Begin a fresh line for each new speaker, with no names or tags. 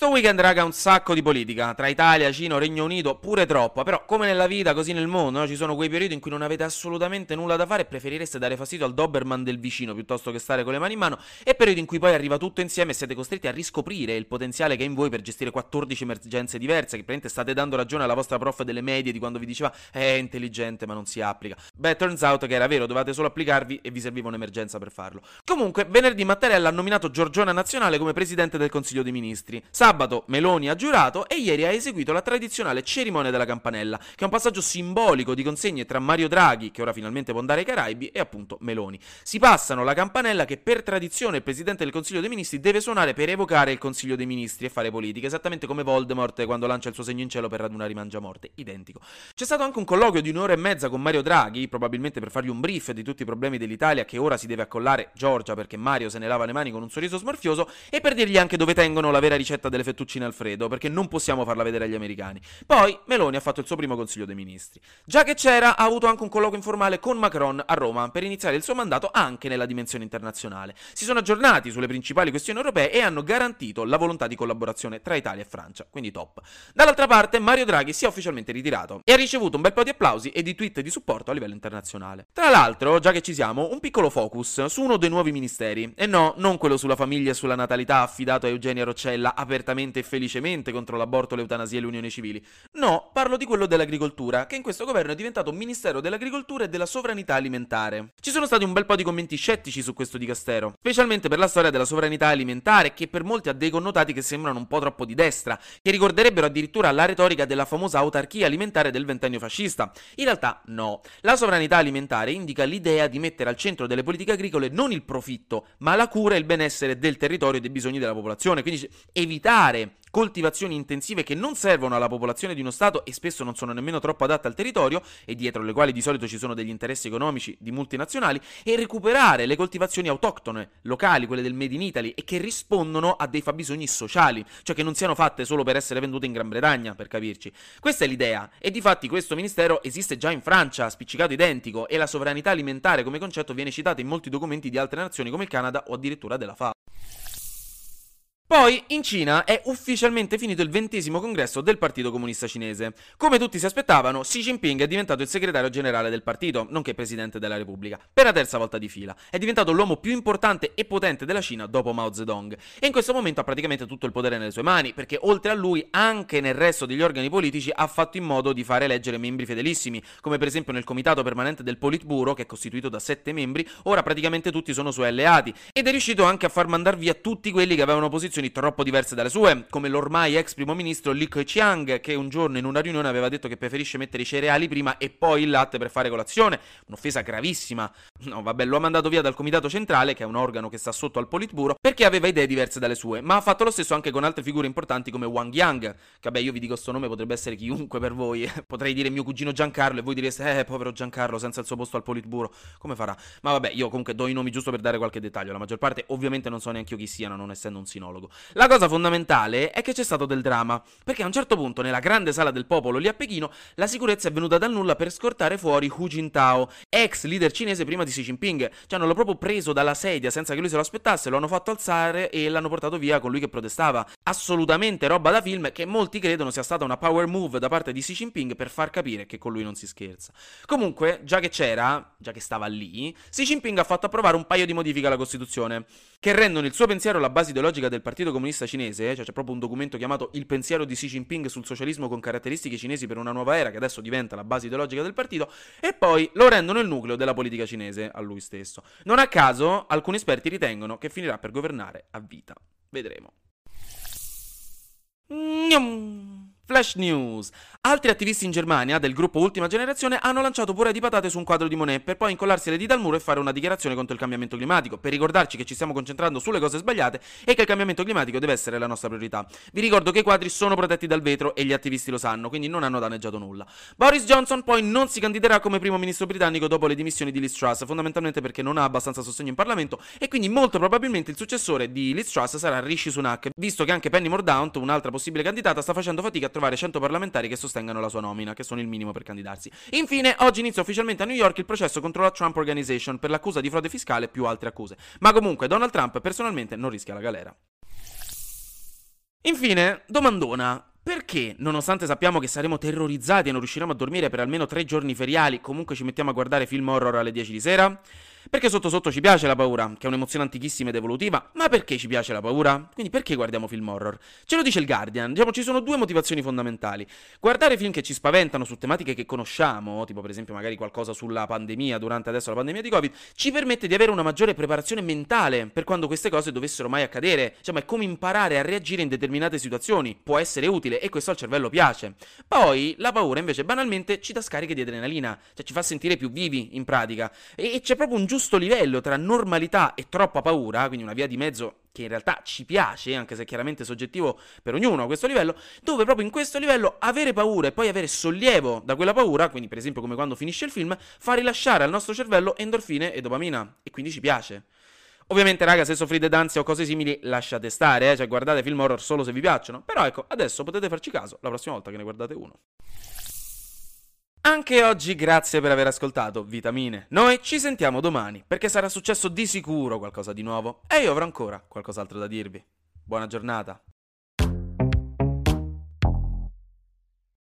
Sto weekend, raga, un sacco di politica. Tra Italia, Cina, Regno Unito, pure troppo. Però, come nella vita, così nel mondo, no? ci sono quei periodi in cui non avete assolutamente nulla da fare e preferireste dare fastidio al Doberman del vicino piuttosto che stare con le mani in mano. E periodi in cui poi arriva tutto insieme e siete costretti a riscoprire il potenziale che è in voi per gestire 14 emergenze diverse. Che praticamente state dando ragione alla vostra prof delle medie di quando vi diceva è intelligente ma non si applica. Beh, turns out che era vero, dovevate solo applicarvi e vi serviva un'emergenza per farlo. Comunque, venerdì Mattarella ha nominato Giorgiona Nazionale come presidente del Consiglio dei Ministri. Sabato Meloni ha giurato e ieri ha eseguito la tradizionale cerimonia della campanella, che è un passaggio simbolico di consegne tra Mario Draghi, che ora finalmente può andare ai Caraibi, e appunto Meloni. Si passano la campanella che per tradizione il presidente del Consiglio dei Ministri deve suonare per evocare il Consiglio dei Ministri e fare politica, esattamente come Voldemort quando lancia il suo segno in cielo per radunare i mangiamorte, identico. C'è stato anche un colloquio di un'ora e mezza con Mario Draghi, probabilmente per fargli un brief di tutti i problemi dell'Italia che ora si deve accollare Giorgia perché Mario se ne lava le mani con un sorriso smorfioso e per dirgli anche dove tengono la vera ricetta delle fettuccine Alfredo, perché non possiamo farla vedere agli americani. Poi Meloni ha fatto il suo primo consiglio dei ministri. Già che c'era, ha avuto anche un colloquio informale con Macron a Roma per iniziare il suo mandato anche nella dimensione internazionale. Si sono aggiornati sulle principali questioni europee e hanno garantito la volontà di collaborazione tra Italia e Francia, quindi top. Dall'altra parte, Mario Draghi si è ufficialmente ritirato e ha ricevuto un bel po' di applausi e di tweet di supporto a livello internazionale. Tra l'altro, già che ci siamo, un piccolo focus su uno dei nuovi ministeri. E no, non quello sulla famiglia e sulla natalità affidato a Eugenia Roccella apertamente e felicemente contro l'aborto, l'eutanasia e le unioni civili. No, parlo di quello dell'agricoltura, che in questo governo è diventato Ministero dell'Agricoltura e della Sovranità Alimentare. Ci sono stati un bel po' di commenti scettici su questo dicastero, specialmente per la storia della sovranità alimentare, che per molti ha dei connotati che sembrano un po' troppo di destra, che ricorderebbero addirittura la retorica della famosa autarchia alimentare del ventennio fascista. In realtà no, la sovranità alimentare indica l'idea di mettere al centro delle politiche agricole non il profitto, ma la cura e il benessere del territorio e dei bisogni della popolazione, quindi evitare coltivazioni intensive che non servono alla popolazione di uno Stato e spesso non sono nemmeno troppo adatte al territorio e dietro le quali di solito ci sono degli interessi economici di multinazionali e recuperare le coltivazioni autoctone, locali, quelle del Made in Italy e che rispondono a dei fabbisogni sociali, cioè che non siano fatte solo per essere vendute in Gran Bretagna, per capirci. Questa è l'idea e di fatti questo ministero esiste già in Francia, spiccicato identico e la sovranità alimentare come concetto viene citata in molti documenti di altre nazioni come il Canada o addirittura della FAO. Poi in Cina è ufficialmente finito il ventesimo congresso del Partito Comunista Cinese. Come tutti si aspettavano, Xi Jinping è diventato il segretario generale del partito, nonché presidente della Repubblica, per la terza volta di fila. È diventato l'uomo più importante e potente della Cina dopo Mao Zedong. E in questo momento ha praticamente tutto il potere nelle sue mani, perché oltre a lui, anche nel resto degli organi politici, ha fatto in modo di fare eleggere membri fedelissimi, come per esempio nel comitato permanente del Politburo, che è costituito da sette membri, ora praticamente tutti sono suoi alleati. Ed è riuscito anche a far mandar via tutti quelli che avevano posizioni troppo diverse dalle sue, come l'ormai ex primo ministro Li Keqiang, che un giorno in una riunione aveva detto che preferisce mettere i cereali prima e poi il latte per fare colazione, un'offesa gravissima. No, vabbè, lo ha mandato via dal comitato centrale, che è un organo che sta sotto al Politburo, perché aveva idee diverse dalle sue, ma ha fatto lo stesso anche con altre figure importanti come Wang Yang, che vabbè, io vi dico sto nome potrebbe essere chiunque per voi, potrei dire mio cugino Giancarlo e voi direste "Eh, povero Giancarlo, senza il suo posto al Politburo, come farà?". Ma vabbè, io comunque do i nomi giusto per dare qualche dettaglio, la maggior parte ovviamente non so neanche io chi siano, non essendo un sinologo. La cosa fondamentale è che c'è stato del dramma, perché a un certo punto nella grande sala del popolo lì a Pechino la sicurezza è venuta dal nulla per scortare fuori Hu Jintao, ex leader cinese prima di Xi Jinping. Cioè hanno proprio preso dalla sedia senza che lui se lo aspettasse, lo hanno fatto alzare e l'hanno portato via con lui che protestava. Assolutamente roba da film che molti credono sia stata una power move da parte di Xi Jinping per far capire che con lui non si scherza. Comunque, già che c'era, già che stava lì, Xi Jinping ha fatto approvare un paio di modifiche alla Costituzione, che rendono il suo pensiero la base ideologica del Partito Comunista Cinese, cioè c'è proprio un documento chiamato Il pensiero di Xi Jinping sul socialismo con caratteristiche cinesi per una nuova era, che adesso diventa la base ideologica del partito, e poi lo rendono il nucleo della politica cinese a lui stesso. Non a caso, alcuni esperti ritengono che finirà per governare a vita. Vedremo. Gnam. Flash News. Altri attivisti in Germania, del gruppo Ultima Generazione, hanno lanciato pure di patate su un quadro di Monet per poi incollarsi le dita al muro e fare una dichiarazione contro il cambiamento climatico, per ricordarci che ci stiamo concentrando sulle cose sbagliate e che il cambiamento climatico deve essere la nostra priorità. Vi ricordo che i quadri sono protetti dal vetro e gli attivisti lo sanno, quindi non hanno danneggiato nulla. Boris Johnson poi non si candiderà come primo ministro britannico dopo le dimissioni di Liz Truss, fondamentalmente perché non ha abbastanza sostegno in Parlamento e quindi molto probabilmente il successore di Liz Truss sarà Rishi Sunak, visto che anche Penny Mordaunt, un'altra possibile candidata, sta facendo fatica a trovare trovare 100 parlamentari che sostengano la sua nomina, che sono il minimo per candidarsi. Infine, oggi inizia ufficialmente a New York il processo contro la Trump Organization per l'accusa di frode fiscale più altre accuse. Ma comunque Donald Trump personalmente non rischia la galera. Infine, domandona. Perché, nonostante sappiamo che saremo terrorizzati e non riusciremo a dormire per almeno tre giorni feriali, comunque ci mettiamo a guardare film horror alle 10 di sera? Perché sotto sotto ci piace la paura, che è un'emozione antichissima ed evolutiva, ma perché ci piace la paura? Quindi perché guardiamo film horror? Ce lo dice il Guardian, diciamo ci sono due motivazioni fondamentali. Guardare film che ci spaventano su tematiche che conosciamo, tipo per esempio magari qualcosa sulla pandemia, durante adesso la pandemia di Covid, ci permette di avere una maggiore preparazione mentale per quando queste cose dovessero mai accadere. Diciamo è come imparare a reagire in determinate situazioni, può essere utile e questo al cervello piace. Poi la paura invece banalmente ci dà scariche di adrenalina, cioè ci fa sentire più vivi in pratica e c'è proprio un giusto livello tra normalità e troppa paura, quindi una via di mezzo che in realtà ci piace, anche se è chiaramente soggettivo per ognuno a questo livello, dove proprio in questo livello avere paura e poi avere sollievo da quella paura, quindi per esempio come quando finisce il film, fa rilasciare al nostro cervello endorfine e dopamina e quindi ci piace. Ovviamente, raga, se soffrite d'ansia o cose simili, lasciate stare, eh? cioè guardate film horror solo se vi piacciono. Però ecco, adesso potete farci caso la prossima volta che ne guardate uno. Anche oggi grazie per aver ascoltato Vitamine. Noi ci sentiamo domani perché sarà successo di sicuro qualcosa di nuovo e io avrò ancora qualcos'altro da dirvi. Buona giornata.